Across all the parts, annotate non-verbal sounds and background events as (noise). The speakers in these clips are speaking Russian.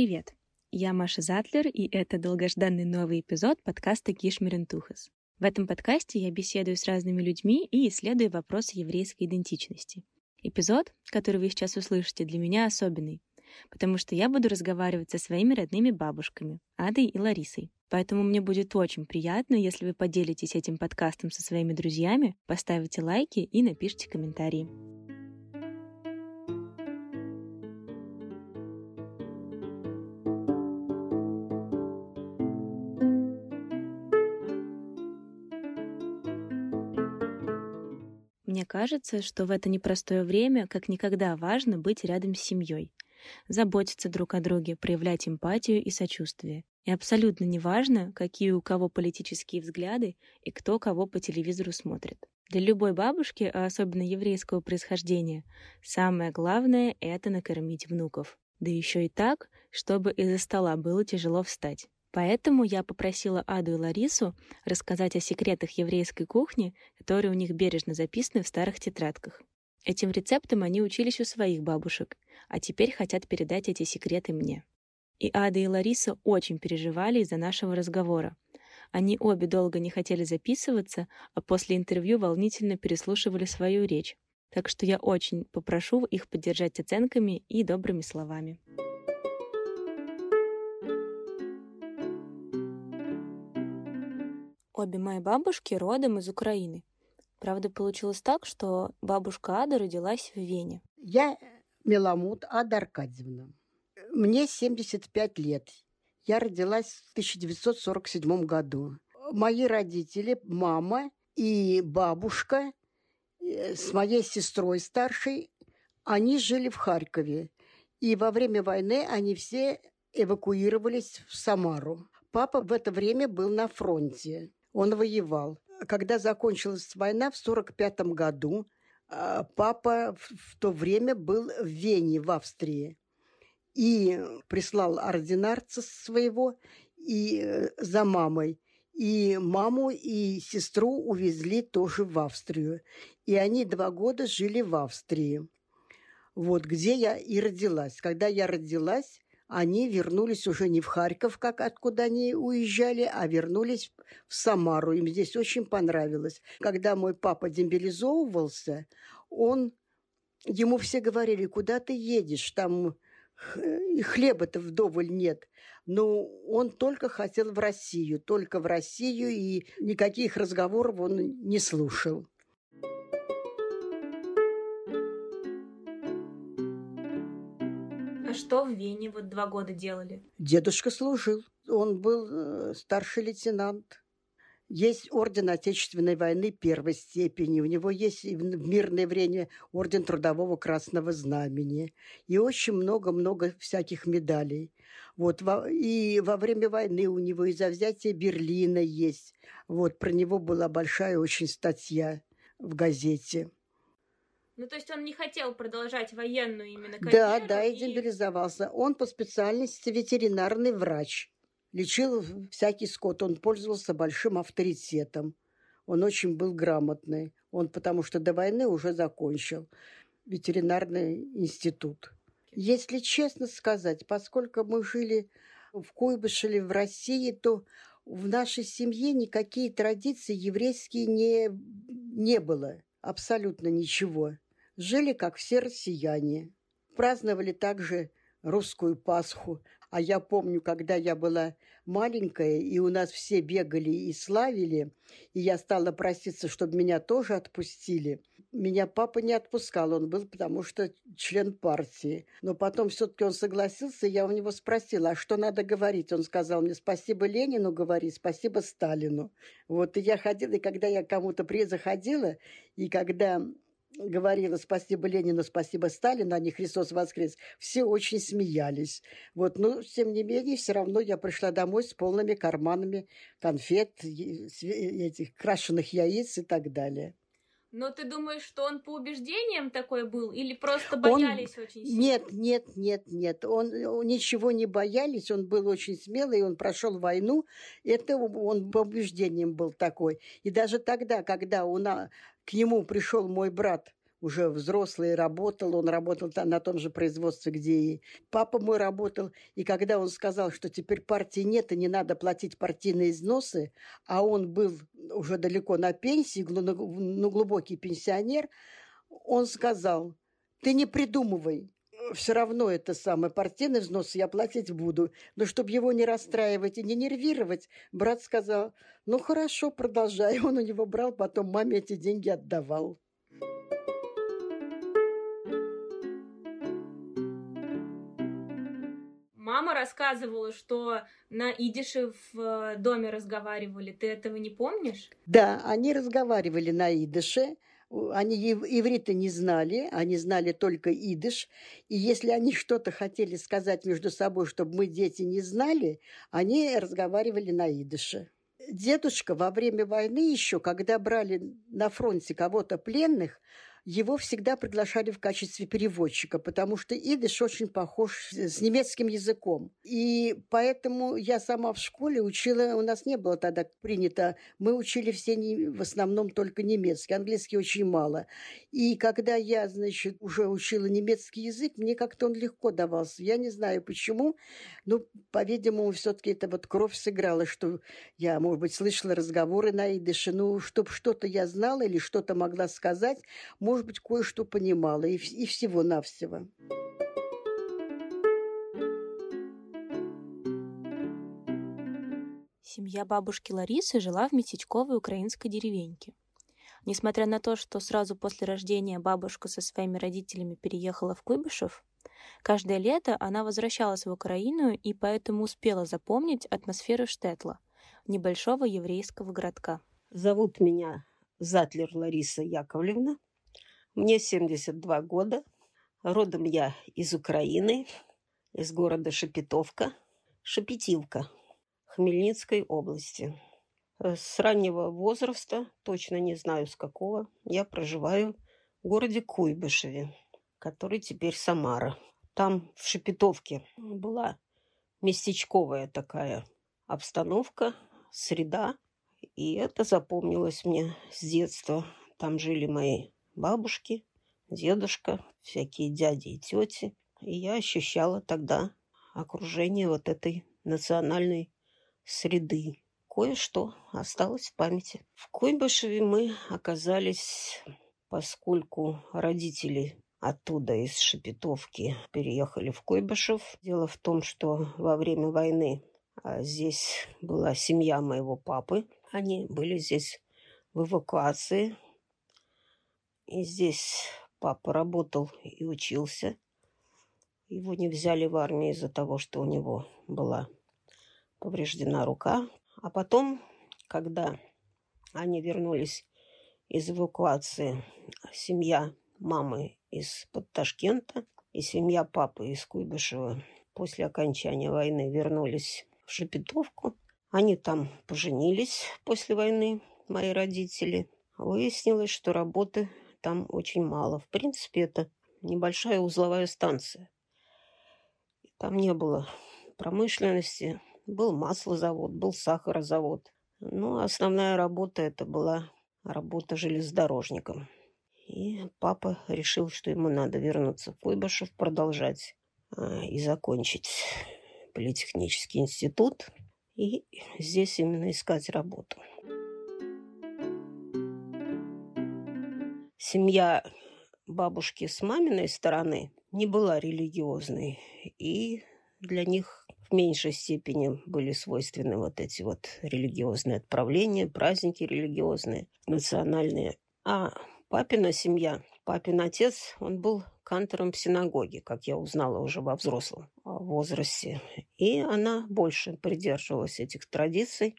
привет! Я Маша Затлер, и это долгожданный новый эпизод подкаста Кишмерентухас. В этом подкасте я беседую с разными людьми и исследую вопросы еврейской идентичности. Эпизод, который вы сейчас услышите, для меня особенный, потому что я буду разговаривать со своими родными бабушками, Адой и Ларисой. Поэтому мне будет очень приятно, если вы поделитесь этим подкастом со своими друзьями, поставите лайки и напишите комментарии. Кажется, что в это непростое время как никогда важно быть рядом с семьей, заботиться друг о друге, проявлять эмпатию и сочувствие. И абсолютно неважно, какие у кого политические взгляды и кто кого по телевизору смотрит. Для любой бабушки, а особенно еврейского происхождения, самое главное — это накормить внуков. Да еще и так, чтобы из-за стола было тяжело встать. Поэтому я попросила Аду и Ларису рассказать о секретах еврейской кухни, которые у них бережно записаны в старых тетрадках. Этим рецептом они учились у своих бабушек, а теперь хотят передать эти секреты мне. И Ада и Лариса очень переживали из-за нашего разговора. Они обе долго не хотели записываться, а после интервью волнительно переслушивали свою речь. Так что я очень попрошу их поддержать оценками и добрыми словами. Обе мои бабушки родом из Украины. Правда, получилось так, что бабушка Ада родилась в Вене. Я Меламут Ада Аркадьевна. Мне 75 лет. Я родилась в 1947 году. Мои родители, мама и бабушка э, с моей сестрой старшей, они жили в Харькове. И во время войны они все эвакуировались в Самару. Папа в это время был на фронте. Он воевал. Когда закончилась война в 1945 году, а, папа в то время был в Вене, в Австрии. И прислал ординарца своего и э, за мамой. И маму, и сестру увезли тоже в Австрию. И они два года жили в Австрии. Вот где я и родилась. Когда я родилась, они вернулись уже не в Харьков, как откуда они уезжали, а вернулись в Самару. Им здесь очень понравилось. Когда мой папа демобилизовывался, он, ему все говорили, куда ты едешь, там и хлеба-то вдоволь нет. Но он только хотел в Россию, только в Россию, и никаких разговоров он не слушал. Что в Вене вот два года делали? Дедушка служил. Он был э, старший лейтенант. Есть орден Отечественной войны первой степени. У него есть в мирное время орден Трудового Красного Знамени. И очень много-много всяких медалей. Вот. И во время войны у него и за взятие Берлина есть. Вот. Про него была большая очень статья в газете. Ну, то есть он не хотел продолжать военную именно карьеру? Да, да, и, демобилизовался. Он по специальности ветеринарный врач. Лечил всякий скот. Он пользовался большим авторитетом. Он очень был грамотный. Он потому что до войны уже закончил ветеринарный институт. Если честно сказать, поскольку мы жили в Куйбышеве, в России, то в нашей семье никакие традиции еврейские не, не было. Абсолютно ничего жили, как все россияне. Праздновали также русскую Пасху. А я помню, когда я была маленькая, и у нас все бегали и славили, и я стала проситься, чтобы меня тоже отпустили. Меня папа не отпускал, он был потому что член партии. Но потом все-таки он согласился, я у него спросила, а что надо говорить? Он сказал мне, спасибо Ленину говори, спасибо Сталину. Вот, и я ходила, и когда я кому-то заходила, и когда говорила «Спасибо Ленину, спасибо Сталину», а не «Христос воскрес», все очень смеялись. Вот, но, тем не менее, все равно я пришла домой с полными карманами конфет, этих крашеных яиц и так далее. Но ты думаешь, что он по убеждениям такой был или просто боялись он... очень сильно? Нет, нет, нет, нет. Он, он ничего не боялись, он был очень смелый, он прошел войну. Это он по убеждениям был такой. И даже тогда, когда у нас, к нему пришел мой брат, уже взрослый, работал. Он работал на том же производстве, где и папа мой работал. И когда он сказал, что теперь партии нет и не надо платить партийные износы, а он был уже далеко на пенсии, ну, глубокий пенсионер, он сказал, ты не придумывай, все равно это самое партийный взнос я платить буду. Но чтобы его не расстраивать и не нервировать, брат сказал, ну хорошо, продолжай. (laughs) Он у него брал, потом маме эти деньги отдавал. Мама рассказывала, что на идише в э, доме разговаривали. Ты этого не помнишь? Да, они разговаривали на идише. Они иврита не знали, они знали только идыш. И если они что-то хотели сказать между собой, чтобы мы, дети, не знали, они разговаривали на идыше. Дедушка во время войны еще, когда брали на фронте кого-то пленных, его всегда приглашали в качестве переводчика, потому что идыш очень похож с немецким языком. И поэтому я сама в школе учила, у нас не было тогда принято, мы учили все не, в основном только немецкий, английский очень мало. И когда я, значит, уже учила немецкий язык, мне как-то он легко давался. Я не знаю почему, но, по-видимому, все-таки это вот кровь сыграла, что я, может быть, слышала разговоры на идыше, ну, чтобы что-то я знала или что-то могла сказать, может быть, кое-что понимала и, и всего-навсего. Семья бабушки Ларисы жила в местечковой украинской деревеньке. Несмотря на то, что сразу после рождения бабушка со своими родителями переехала в Куйбышев, каждое лето она возвращалась в Украину и поэтому успела запомнить атмосферу Штетла, небольшого еврейского городка. Зовут меня Затлер Лариса Яковлевна. Мне 72 года. Родом я из Украины, из города Шепетовка, Шепетивка, Хмельницкой области. С раннего возраста, точно не знаю с какого, я проживаю в городе Куйбышеве, который теперь Самара. Там в Шепетовке была местечковая такая обстановка, среда, и это запомнилось мне с детства. Там жили мои бабушки, дедушка, всякие дяди и тети. И я ощущала тогда окружение вот этой национальной среды. Кое-что осталось в памяти. В Куйбышеве мы оказались, поскольку родители оттуда, из Шепетовки, переехали в Куйбышев. Дело в том, что во время войны а, здесь была семья моего папы. Они были здесь в эвакуации и здесь папа работал и учился. Его не взяли в армию из-за того, что у него была повреждена рука. А потом, когда они вернулись из эвакуации, семья мамы из-под Ташкента и семья папы из Куйбышева после окончания войны вернулись в Шепетовку. Они там поженились после войны, мои родители. Выяснилось, что работы там очень мало. В принципе, это небольшая узловая станция. Там не было промышленности. Был маслозавод, был сахарозавод. Но основная работа это была работа железнодорожником. И папа решил, что ему надо вернуться в Куйбышев, продолжать а, и закончить политехнический институт. И здесь именно искать работу. Семья бабушки с маминой стороны не была религиозной, и для них в меньшей степени были свойственны вот эти вот религиозные отправления, праздники религиозные, национальные. А папина семья, папин отец, он был кантором синагоги, как я узнала уже во взрослом возрасте. И она больше придерживалась этих традиций.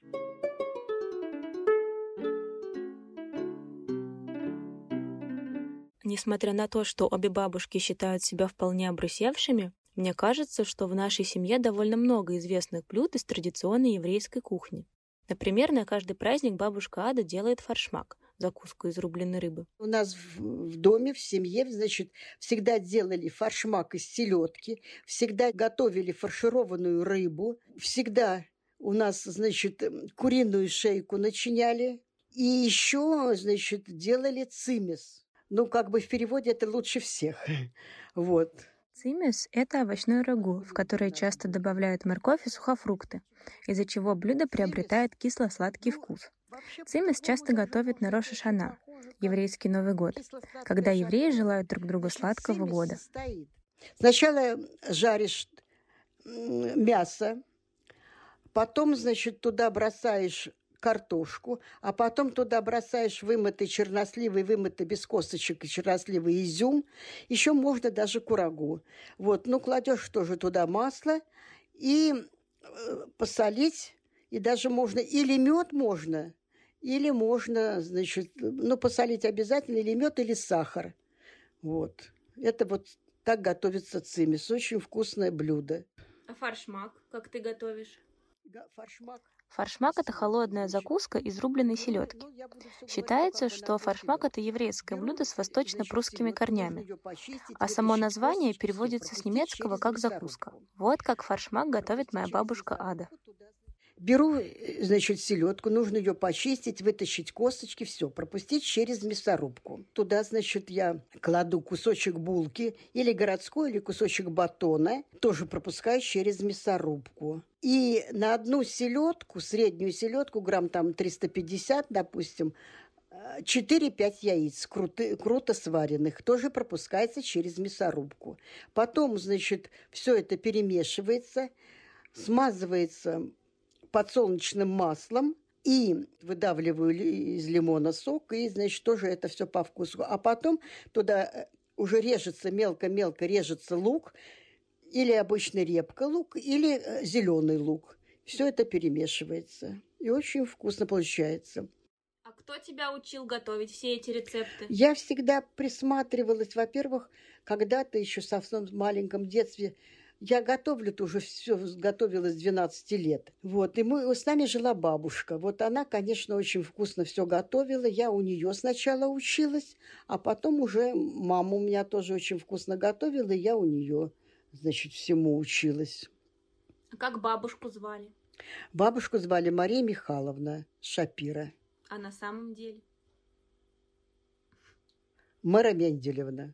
Несмотря на то, что обе бабушки считают себя вполне обрусевшими, мне кажется, что в нашей семье довольно много известных блюд из традиционной еврейской кухни. Например, на каждый праздник бабушка Ада делает фаршмак, закуску из рубленой рыбы. У нас в доме, в семье, значит, всегда делали фаршмак из селедки, всегда готовили фаршированную рыбу, всегда у нас, значит, куриную шейку начиняли, и еще, значит, делали цимис ну, как бы в переводе это лучше всех. (laughs) Вот. Цимис – это овощной рагу, в который часто добавляют морковь и сухофрукты, из-за чего блюдо приобретает кисло-сладкий вкус. Цимис часто готовят на Роша Шана, еврейский Новый год, когда евреи желают друг другу сладкого года. Сначала жаришь мясо, потом, значит, туда бросаешь картошку, а потом туда бросаешь вымытый черносливый, вымытый без косточек и черносливый изюм. Еще можно даже курагу. Вот, ну, кладешь тоже туда масло и э, посолить, и даже можно, или мед можно, или можно, значит, ну, посолить обязательно, или мед, или сахар. Вот. Это вот так готовится цимис. Очень вкусное блюдо. А фаршмак, как ты готовишь? Фаршмак. Фаршмак – это холодная закуска из рубленой селедки. Считается, что фаршмак – это еврейское блюдо с восточно-прусскими корнями, а само название переводится с немецкого как «закуска». Вот как фаршмак готовит моя бабушка Ада. Беру, э, значит, селедку, нужно ее почистить, вытащить косточки, все, пропустить через мясорубку. Туда, значит, я кладу кусочек булки или городской, или кусочек батона, тоже пропускаю через мясорубку. И на одну селедку, среднюю селедку, грамм там 350, допустим, 4-5 э, яиц круто, круто сваренных тоже пропускается через мясорубку. Потом, значит, все это перемешивается, смазывается подсолнечным маслом и выдавливаю из лимона сок, и, значит, тоже это все по вкусу. А потом туда э, уже режется, мелко-мелко режется лук, или обычный репка лук, или э, зеленый лук. Все это перемешивается. И очень вкусно получается. А кто тебя учил готовить все эти рецепты? Я всегда присматривалась, во-первых, когда-то еще в совсем маленьком детстве я готовлю уже все, готовила с 12 лет. Вот, и мы, с нами жила бабушка. Вот она, конечно, очень вкусно все готовила. Я у нее сначала училась, а потом уже мама у меня тоже очень вкусно готовила, и я у нее, значит, всему училась. А как бабушку звали? Бабушку звали Мария Михайловна Шапира. А на самом деле? Мэра Менделевна.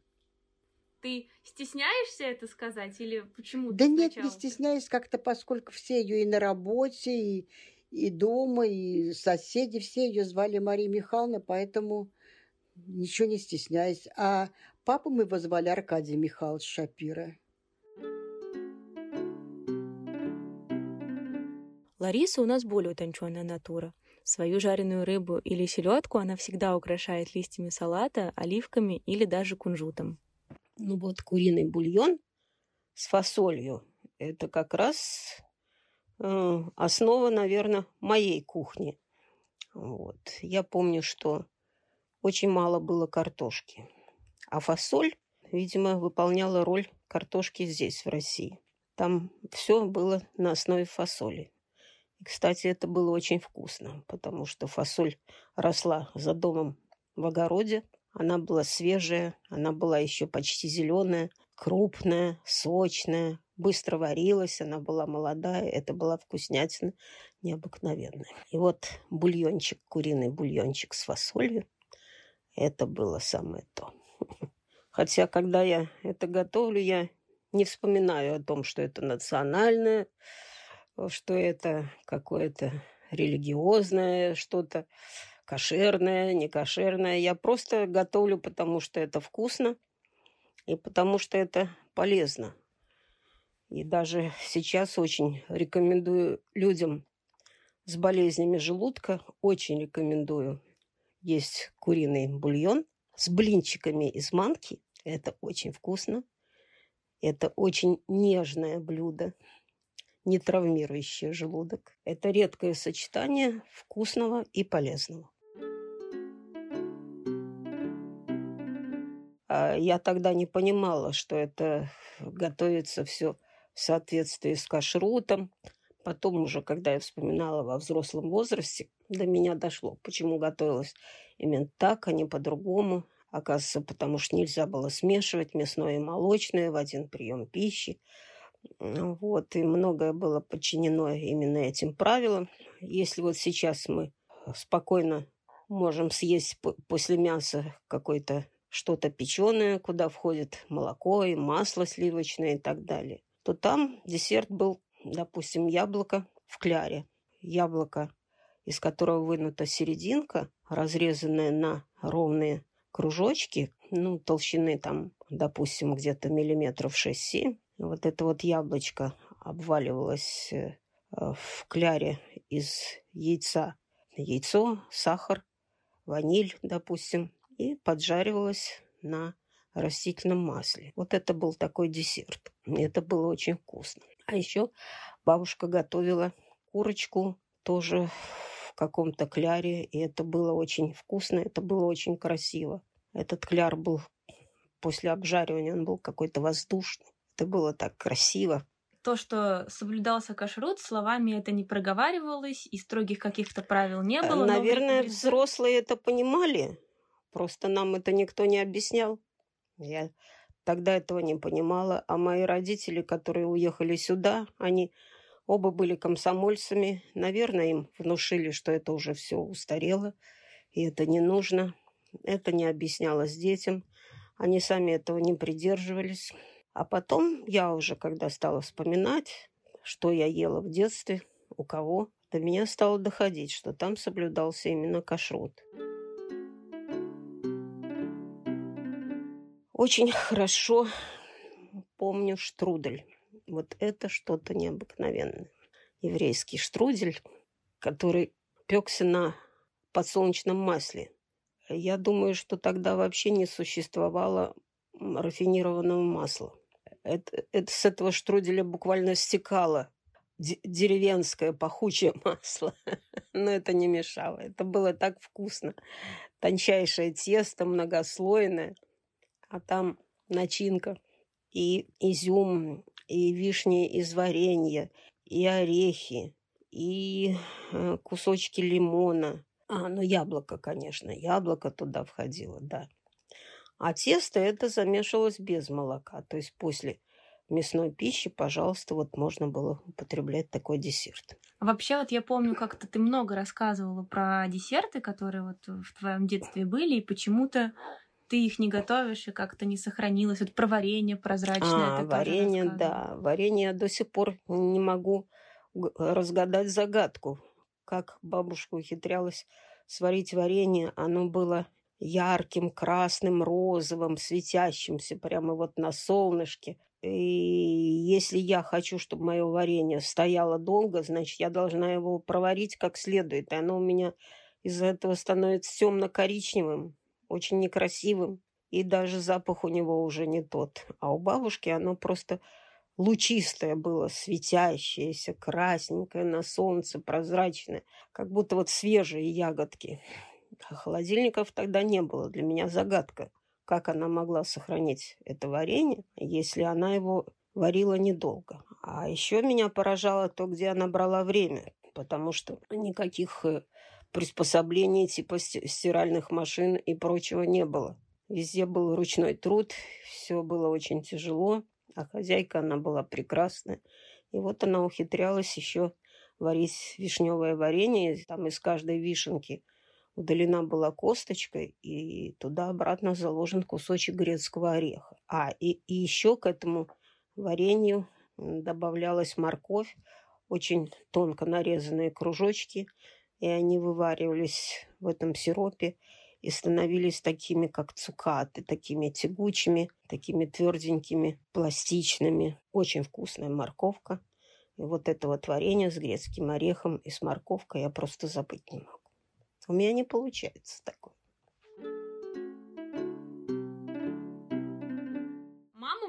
Ты стесняешься это сказать или почему? Да нет, не стесняюсь как-то, поскольку все ее и на работе, и, и дома, и соседи, все ее звали Мария Михайловна, поэтому ничего не стесняюсь. А папу мы его звали Аркадий Михайлович Шапира. Лариса у нас более утонченная натура. Свою жареную рыбу или селедку она всегда украшает листьями салата, оливками или даже кунжутом. Ну вот куриный бульон с фасолью – это как раз э, основа, наверное, моей кухни. Вот. Я помню, что очень мало было картошки. А фасоль, видимо, выполняла роль картошки здесь, в России. Там все было на основе фасоли. И, кстати, это было очень вкусно, потому что фасоль росла за домом в огороде, она была свежая, она была еще почти зеленая, крупная, сочная, быстро варилась, она была молодая, это была вкуснятина необыкновенная. И вот бульончик, куриный бульончик с фасолью, это было самое то. (laughs) Хотя, когда я это готовлю, я не вспоминаю о том, что это национальное, что это какое-то религиозное что-то кошерное, не кошерное. Я просто готовлю, потому что это вкусно и потому что это полезно. И даже сейчас очень рекомендую людям с болезнями желудка, очень рекомендую есть куриный бульон с блинчиками из манки. Это очень вкусно. Это очень нежное блюдо не травмирующее желудок. Это редкое сочетание вкусного и полезного. Я тогда не понимала, что это готовится все в соответствии с кашрутом. Потом уже, когда я вспоминала во взрослом возрасте, до меня дошло, почему готовилось именно так, а не по-другому. Оказывается, потому что нельзя было смешивать мясное и молочное в один прием пищи. Вот, и многое было подчинено именно этим правилам. Если вот сейчас мы спокойно можем съесть после мяса какой-то что-то печеное, куда входит молоко и масло сливочное и так далее, то там десерт был, допустим, яблоко в кляре. Яблоко, из которого вынута серединка, разрезанная на ровные кружочки, ну, толщины там, допустим, где-то миллиметров 6-7. Вот это вот яблочко обваливалось э, в кляре из яйца. Яйцо, сахар, ваниль, допустим, и поджаривалось на растительном масле. Вот это был такой десерт. Это было очень вкусно. А еще бабушка готовила курочку тоже в каком-то кляре, и это было очень вкусно, это было очень красиво. Этот кляр был после обжаривания, он был какой-то воздушный. Это было так красиво. То, что соблюдался кашрут, словами это не проговаривалось, и строгих каких-то правил не было. Наверное, но... взрослые это понимали, просто нам это никто не объяснял. Я тогда этого не понимала, а мои родители, которые уехали сюда, они оба были комсомольцами. Наверное, им внушили, что это уже все устарело, и это не нужно. Это не объяснялось детям. Они сами этого не придерживались. А потом я уже, когда стала вспоминать, что я ела в детстве, у кого, до меня стало доходить, что там соблюдался именно кашрут. Очень хорошо помню штрудель. Вот это что-то необыкновенное. Еврейский штрудель, который пекся на подсолнечном масле. Я думаю, что тогда вообще не существовало рафинированного масла. Это, это с этого штруделя буквально стекало деревенское пахучее (laughs) масло. Но это не мешало. Это было так вкусно. Тончайшее тесто, многослойное. А там начинка. И изюм, и вишни из варенья, и орехи, и э, кусочки лимона, а, ну яблоко, конечно, яблоко туда входило, да. А тесто это замешивалось без молока, то есть после мясной пищи, пожалуйста, вот можно было употреблять такой десерт. Вообще, вот я помню, как-то ты много рассказывала про десерты, которые вот в твоем детстве были, и почему-то ты их не готовишь и как-то не сохранилось. Вот про варенье прозрачное. А, варенье, да. Варенье я до сих пор не могу разгадать загадку как бабушка ухитрялась сварить варенье. Оно было ярким, красным, розовым, светящимся прямо вот на солнышке. И если я хочу, чтобы мое варенье стояло долго, значит, я должна его проварить как следует. И оно у меня из-за этого становится темно-коричневым, очень некрасивым. И даже запах у него уже не тот. А у бабушки оно просто лучистое было, светящееся, красненькое на солнце, прозрачное, как будто вот свежие ягодки. А холодильников тогда не было. Для меня загадка, как она могла сохранить это варенье, если она его варила недолго. А еще меня поражало то, где она брала время, потому что никаких э, приспособлений типа стиральных машин и прочего не было. Везде был ручной труд, все было очень тяжело. А хозяйка она была прекрасная. И вот она ухитрялась еще варить вишневое варенье. Там из каждой вишенки удалена была косточка, и туда-обратно заложен кусочек грецкого ореха. А, и, и еще к этому варенью добавлялась морковь, очень тонко нарезанные кружочки, и они вываривались в этом сиропе и становились такими, как цукаты, такими тягучими, такими тверденькими, пластичными. Очень вкусная морковка. И вот этого творения с грецким орехом и с морковкой я просто забыть не могу. У меня не получается такое.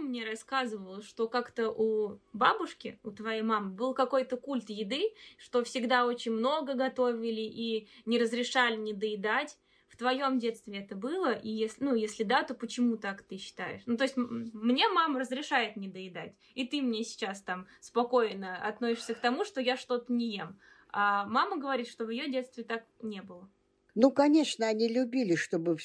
Мне рассказывала, что как-то у бабушки, у твоей мамы, был какой-то культ еды, что всегда очень много готовили и не разрешали не доедать твоем детстве это было? И если, ну, если да, то почему так ты считаешь? Ну, то есть мне мама разрешает не доедать, и ты мне сейчас там спокойно относишься к тому, что я что-то не ем. А мама говорит, что в ее детстве так не было. Ну, конечно, они любили, чтобы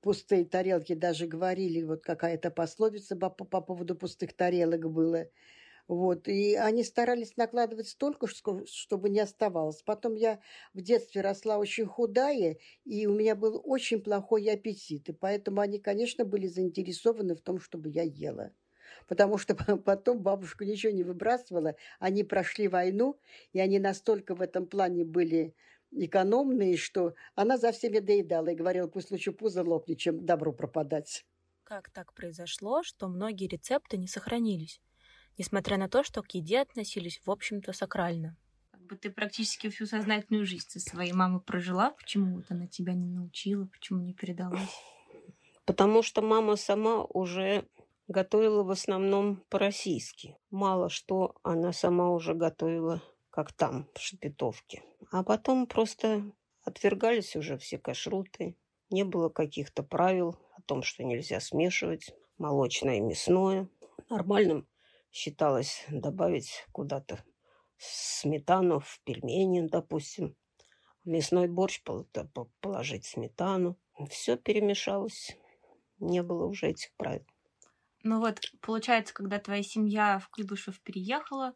пустые тарелки даже говорили, вот какая-то пословица по, по поводу пустых тарелок была. Вот, и они старались накладывать столько, чтобы не оставалось. Потом я в детстве росла очень худая, и у меня был очень плохой аппетит. И поэтому они, конечно, были заинтересованы в том, чтобы я ела. Потому что (laughs) потом бабушка ничего не выбрасывала. Они прошли войну, и они настолько в этом плане были экономные, что она за всеми доедала и говорила, пусть лучше пузо лопнет, чем добро пропадать. Как так произошло, что многие рецепты не сохранились? несмотря на то, что к еде относились, в общем-то, сакрально. Как бы ты практически всю сознательную жизнь со своей мамой прожила, почему вот она тебя не научила, почему не передалась? Потому что мама сама уже готовила в основном по-российски. Мало что она сама уже готовила, как там, в Шепетовке. А потом просто отвергались уже все кашруты. Не было каких-то правил о том, что нельзя смешивать молочное и мясное. Нормальным считалось добавить куда-то сметану в пельмени, допустим. В мясной борщ положить сметану. Все перемешалось. Не было уже этих правил. Ну вот, получается, когда твоя семья в Куйбышев переехала,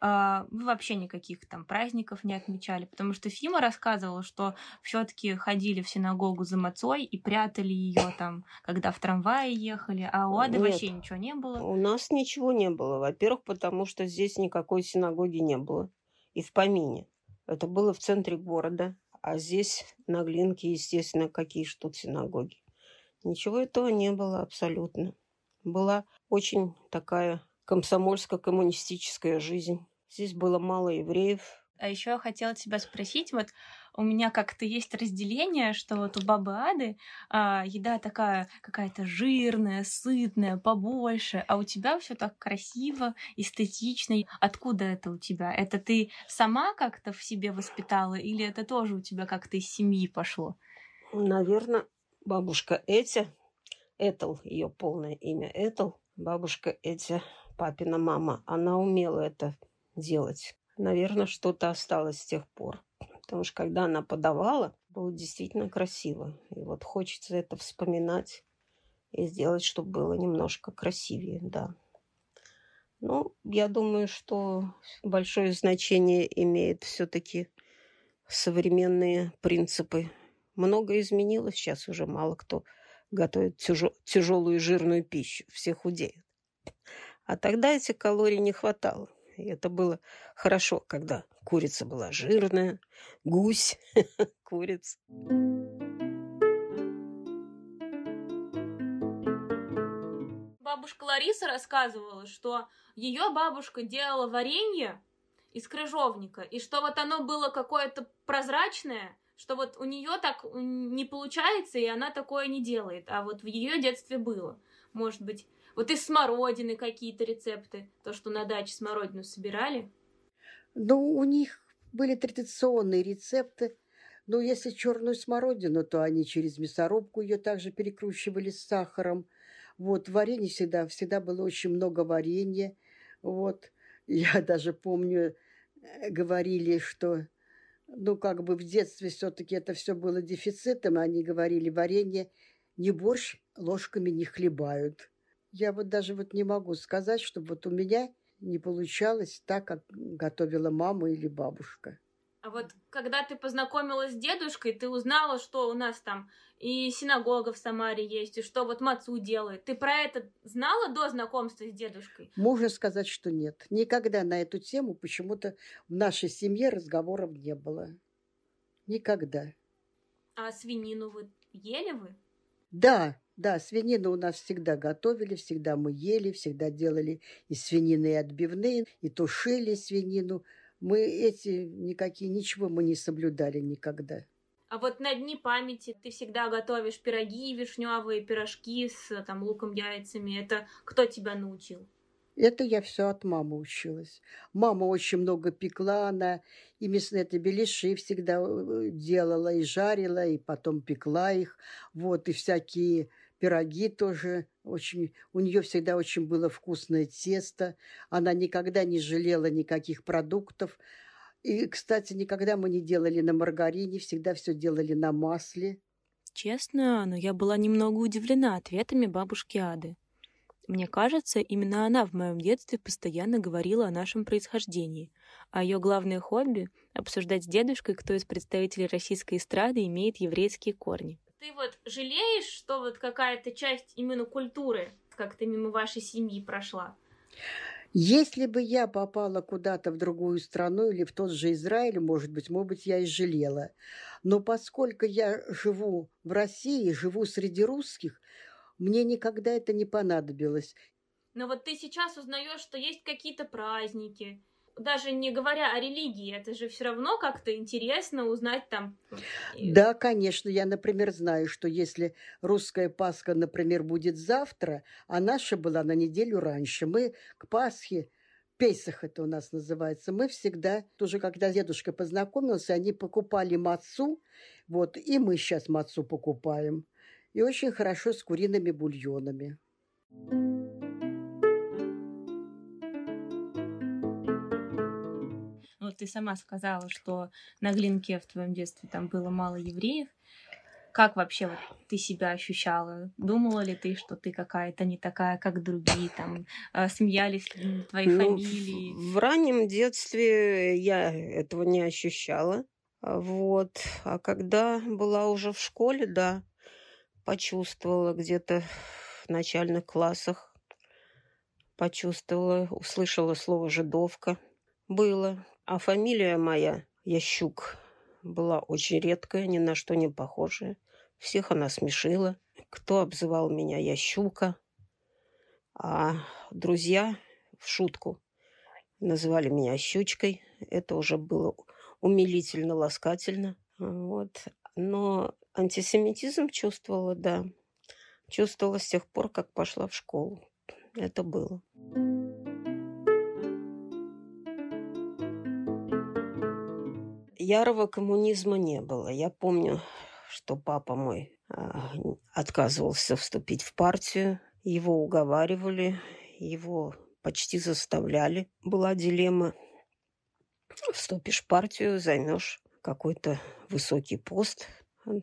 вы вообще никаких там праздников не отмечали, потому что Фима рассказывала, что все-таки ходили в синагогу за мацой и прятали ее там, когда в трамвае ехали, а у Ады Нет, вообще ничего не было. У нас ничего не было. Во-первых, потому что здесь никакой синагоги не было. И в помине. Это было в центре города. А здесь на Глинке, естественно, какие ж тут синагоги. Ничего этого не было абсолютно. Была очень такая комсомольско-коммунистическая жизнь. Здесь было мало евреев. А еще я хотела тебя спросить, вот у меня как-то есть разделение, что вот у бабы Ады а, еда такая какая-то жирная, сытная, побольше, а у тебя все так красиво, эстетично. Откуда это у тебя? Это ты сама как-то в себе воспитала или это тоже у тебя как-то из семьи пошло? Наверное, бабушка Этя, Этел, ее полное имя Этел, бабушка Этя, папина мама, она умела это делать. Наверное, что-то осталось с тех пор. Потому что когда она подавала, было действительно красиво. И вот хочется это вспоминать и сделать, чтобы было немножко красивее, да. Ну, я думаю, что большое значение имеет все-таки современные принципы. Многое изменилось, сейчас уже мало кто готовит тяжелую жирную пищу, все худеют. А тогда этих калорий не хватало. И это было хорошо, когда курица была жирная, гусь, (laughs) курица. Бабушка Лариса рассказывала, что ее бабушка делала варенье из крыжовника, и что вот оно было какое-то прозрачное, что вот у нее так не получается, и она такое не делает, а вот в ее детстве было. Может быть, вот из смородины какие-то рецепты, то, что на даче смородину собирали? Ну, у них были традиционные рецепты. Но если черную смородину, то они через мясорубку ее также перекручивали с сахаром. Вот, варенье всегда, всегда было очень много варенья. Вот, я (laughs) даже помню, э, говорили, что ну, как бы в детстве все-таки это все было дефицитом, они говорили, варенье не борщ ложками не хлебают. Я вот даже вот не могу сказать, чтобы вот у меня не получалось так, как готовила мама или бабушка. А вот когда ты познакомилась с дедушкой, ты узнала, что у нас там и синагога в Самаре есть, и что вот Мацу делает. Ты про это знала до знакомства с дедушкой? Можно сказать, что нет. Никогда на эту тему почему-то в нашей семье разговоров не было. Никогда. А свинину вы ели вы? Да, да, свинину у нас всегда готовили, всегда мы ели, всегда делали и свинины и отбивные, и тушили свинину. Мы эти никакие, ничего мы не соблюдали никогда. А вот на дни памяти ты всегда готовишь пироги вишневые, пирожки с там луком, яйцами. Это кто тебя научил? Это я все от мамы училась. Мама очень много пекла, она и мясные беляши всегда э, делала, и жарила, и потом пекла их. Вот, и всякие пироги тоже очень... У нее всегда очень было вкусное тесто. Она никогда не жалела никаких продуктов. И, кстати, никогда мы не делали на маргарине, всегда все делали на масле. Честно, но я была немного удивлена ответами бабушки Ады. Мне кажется, именно она в моем детстве постоянно говорила о нашем происхождении, а ее главное хобби — обсуждать с дедушкой, кто из представителей российской эстрады имеет еврейские корни. Ты вот жалеешь, что вот какая-то часть именно культуры как-то мимо вашей семьи прошла? Если бы я попала куда-то в другую страну или в тот же Израиль, может быть, может быть, я и жалела. Но поскольку я живу в России, живу среди русских, мне никогда это не понадобилось. Но вот ты сейчас узнаешь, что есть какие-то праздники, даже не говоря о религии, это же все равно как-то интересно узнать там. Да, конечно, я, например, знаю, что если русская Пасха, например, будет завтра, а наша была на неделю раньше, мы к Пасхе Пейсах это у нас называется. Мы всегда, тоже когда дедушка познакомился, они покупали мацу, вот, и мы сейчас мацу покупаем. И очень хорошо с куриными бульонами. Вот ты сама сказала, что на Глинке в твоем детстве там было мало евреев. Как вообще вот ты себя ощущала? Думала ли ты, что ты какая-то не такая, как другие? Там э, смеялись ли твои ну, фамилии? В, в раннем детстве я этого не ощущала. Вот. А когда была уже в школе, да, почувствовала где-то в начальных классах. Почувствовала, услышала слово «жидовка». Было. А фамилия моя, Ящук, была очень редкая, ни на что не похожая. Всех она смешила. Кто обзывал меня Ящука, а друзья в шутку называли меня Щучкой. Это уже было умилительно-ласкательно. Вот. Но антисемитизм чувствовала, да. Чувствовала с тех пор, как пошла в школу. Это было. ярого коммунизма не было. Я помню, что папа мой а, отказывался вступить в партию. Его уговаривали, его почти заставляли. Была дилемма. Вступишь в партию, займешь какой-то высокий пост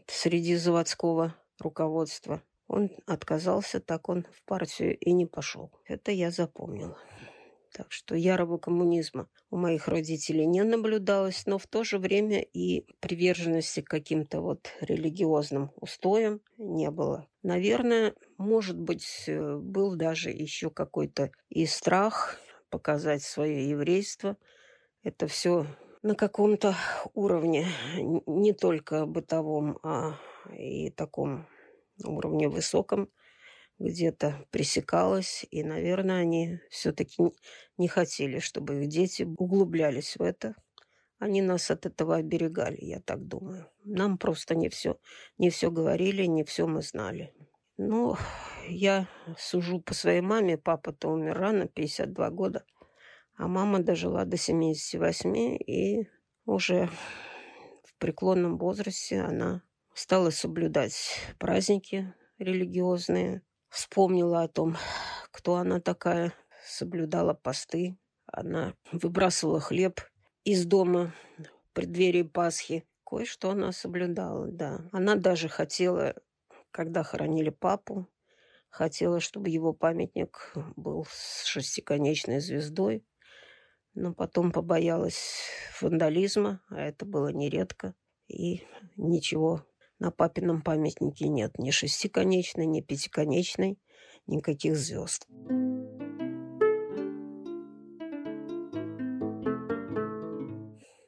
среди заводского руководства. Он отказался, так он в партию и не пошел. Это я запомнила. Так что ярого коммунизма у моих родителей не наблюдалось, но в то же время и приверженности к каким-то вот религиозным устоям не было. Наверное, может быть, э, был даже еще какой-то и страх показать свое еврейство. Это все на каком-то уровне, не только бытовом, а и таком уровне высоком где-то пресекалось, и, наверное, они все-таки не хотели, чтобы их дети углублялись в это. Они нас от этого оберегали, я так думаю. Нам просто не все, не все говорили, не все мы знали. Ну, я сужу по своей маме. Папа-то умер рано, 52 года. А мама дожила до 78, и уже в преклонном возрасте она стала соблюдать праздники религиозные, Вспомнила о том, кто она такая, соблюдала посты. Она выбрасывала хлеб из дома в преддверии Пасхи. Кое-что она соблюдала, да. Она даже хотела, когда хоронили папу, хотела, чтобы его памятник был с шестиконечной звездой, но потом побоялась вандализма, а это было нередко, и ничего на папином памятнике нет ни шестиконечной, ни пятиконечной, никаких звезд.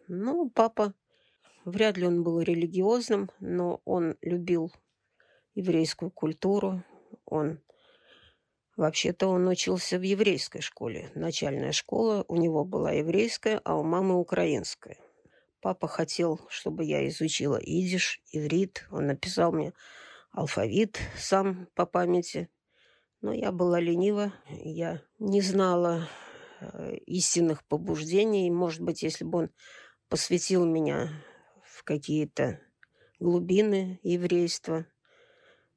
Ну, папа, вряд ли он был религиозным, но он любил еврейскую культуру. Он Вообще-то он учился в еврейской школе. Начальная школа у него была еврейская, а у мамы украинская. Папа хотел, чтобы я изучила идиш, иврит. Он написал мне алфавит сам по памяти. Но я была ленива, я не знала э, истинных побуждений. Может быть, если бы он посвятил меня в какие-то глубины еврейства,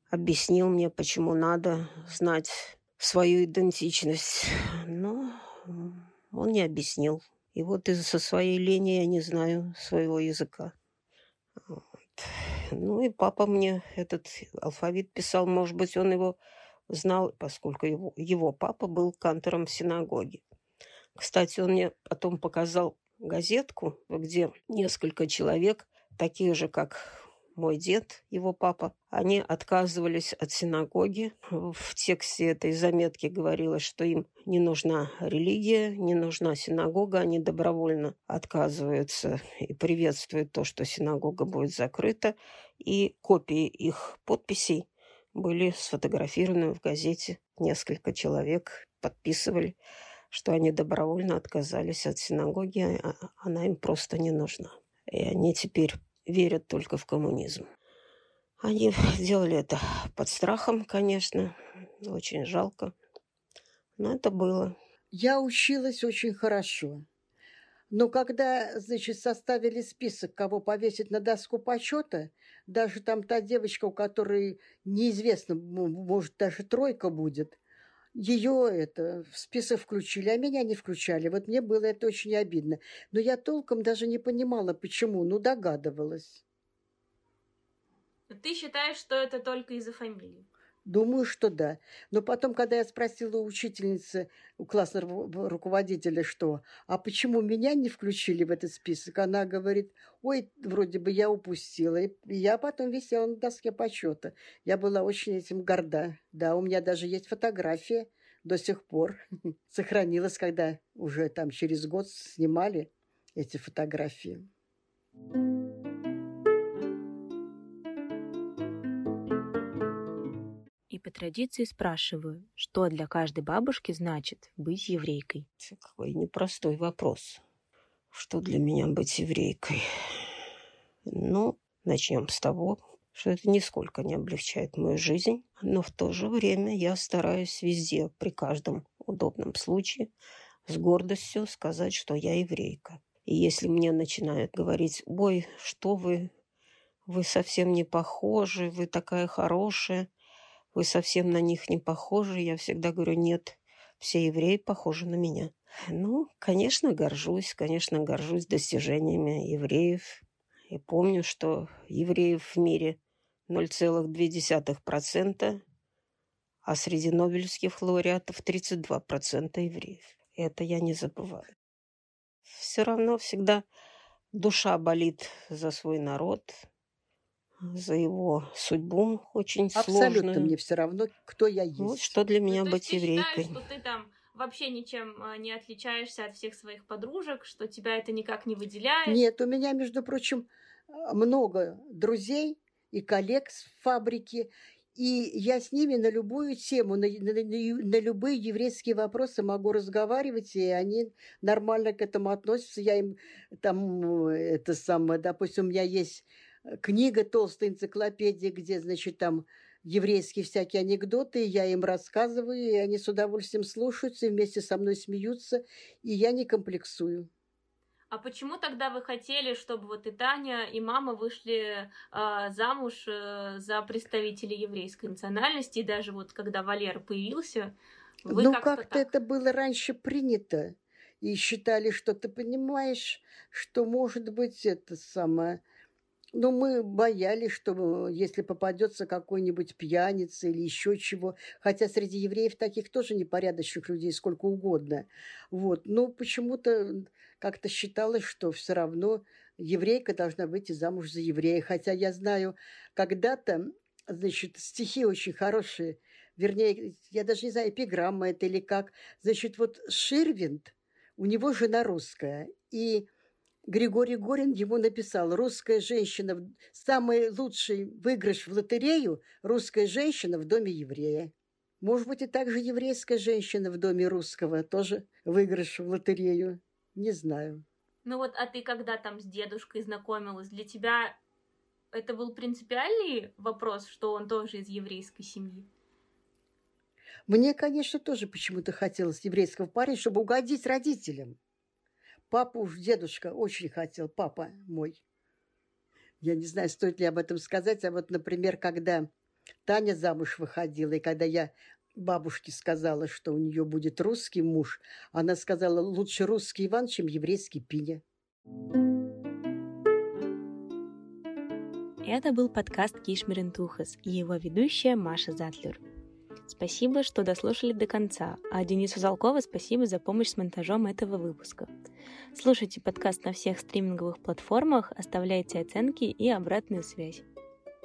объяснил мне, почему надо знать свою идентичность. Но он не объяснил. И вот из-за своей лени я не знаю своего языка. Вот. Ну и папа мне этот алфавит писал. Может быть, он его знал, поскольку его, его папа был кантором в синагоге. Кстати, он мне потом показал газетку, где несколько человек, такие же, как мой дед, его папа, они отказывались от синагоги. В тексте этой заметки говорилось, что им не нужна религия, не нужна синагога. Они добровольно отказываются и приветствуют то, что синагога будет закрыта. И копии их подписей были сфотографированы в газете. Несколько человек подписывали, что они добровольно отказались от синагоги, а она им просто не нужна. И они теперь верят только в коммунизм. Они (laughs) делали это под страхом, конечно, очень жалко, но это было. Я училась очень хорошо. Но когда, значит, составили список, кого повесить на доску почета, даже там та девочка, у которой неизвестно, может, даже тройка будет, ее это в список включили, а меня не включали. Вот мне было это очень обидно. Но я толком даже не понимала, почему. Ну, догадывалась. Ты считаешь, что это только из-за фамилии? Думаю, что да. Но потом, когда я спросила у учительницы, у классного руководителя, что, а почему меня не включили в этот список, она говорит, ой, вроде бы я упустила. И я потом висела на доске почета. Я была очень этим горда. Да, у меня даже есть фотография до сих пор. (laughs) Сохранилась, когда уже там через год снимали эти фотографии. Thank you. По традиции спрашиваю, что для каждой бабушки значит быть еврейкой. Какой непростой вопрос. Что для меня быть еврейкой? Ну, начнем с того, что это нисколько не облегчает мою жизнь, но в то же время я стараюсь везде, при каждом удобном случае, с гордостью сказать, что я еврейка. И если мне начинают говорить, ой, что вы, вы совсем не похожи, вы такая хорошая, вы совсем на них не похожи. Я всегда говорю, нет, все евреи похожи на меня. Ну, конечно, горжусь, конечно, горжусь достижениями евреев. И помню, что евреев в мире 0,2%, а среди нобелевских лауреатов 32% евреев. Это я не забываю. Все равно всегда душа болит за свой народ, за его судьбу очень Абсолютно сложную. Абсолютно мне все равно, кто я есть. Вот что для меня ну, быть ты еврейкой. Считаешь, что ты там вообще ничем а, не отличаешься от всех своих подружек, что тебя это никак не выделяет? Нет, у меня, между прочим, много друзей и коллег с фабрики, и я с ними на любую тему, на, на, на, на любые еврейские вопросы могу разговаривать, и они нормально к этому относятся. Я им там, это самое, допустим, у меня есть книга толстая энциклопедия, где, значит, там еврейские всякие анекдоты, я им рассказываю, и они с удовольствием слушаются, и вместе со мной смеются, и я не комплексую. А почему тогда вы хотели, чтобы вот и Таня, и мама вышли э, замуж э, за представителей еврейской национальности, и даже вот когда Валера появился, вы ну как-то, как-то это было раньше принято, и считали, что ты понимаешь, что может быть это самое но мы боялись, что если попадется какой-нибудь пьяница или еще чего, хотя среди евреев таких тоже непорядочных людей сколько угодно. Вот. Но почему-то как-то считалось, что все равно еврейка должна выйти замуж за еврея. Хотя я знаю, когда-то, значит, стихи очень хорошие, вернее, я даже не знаю, эпиграмма это или как. Значит, вот Ширвинд, у него жена русская, и Григорий Горин ему написал «Русская женщина, самый лучший выигрыш в лотерею – русская женщина в доме еврея». Может быть, и также еврейская женщина в доме русского тоже выигрыш в лотерею. Не знаю. Ну вот, а ты когда там с дедушкой знакомилась, для тебя это был принципиальный вопрос, что он тоже из еврейской семьи? Мне, конечно, тоже почему-то хотелось еврейского парня, чтобы угодить родителям. Папа уж, дедушка очень хотел, папа мой. Я не знаю, стоит ли об этом сказать, а вот, например, когда Таня замуж выходила, и когда я бабушке сказала, что у нее будет русский муж, она сказала, лучше русский Иван, чем еврейский Пиня. Это был подкаст Кишмерентухас и его ведущая Маша Затлер. Спасибо, что дослушали до конца, а Денису Залкова спасибо за помощь с монтажом этого выпуска. Слушайте подкаст на всех стриминговых платформах, оставляйте оценки и обратную связь.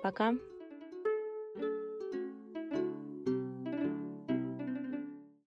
Пока!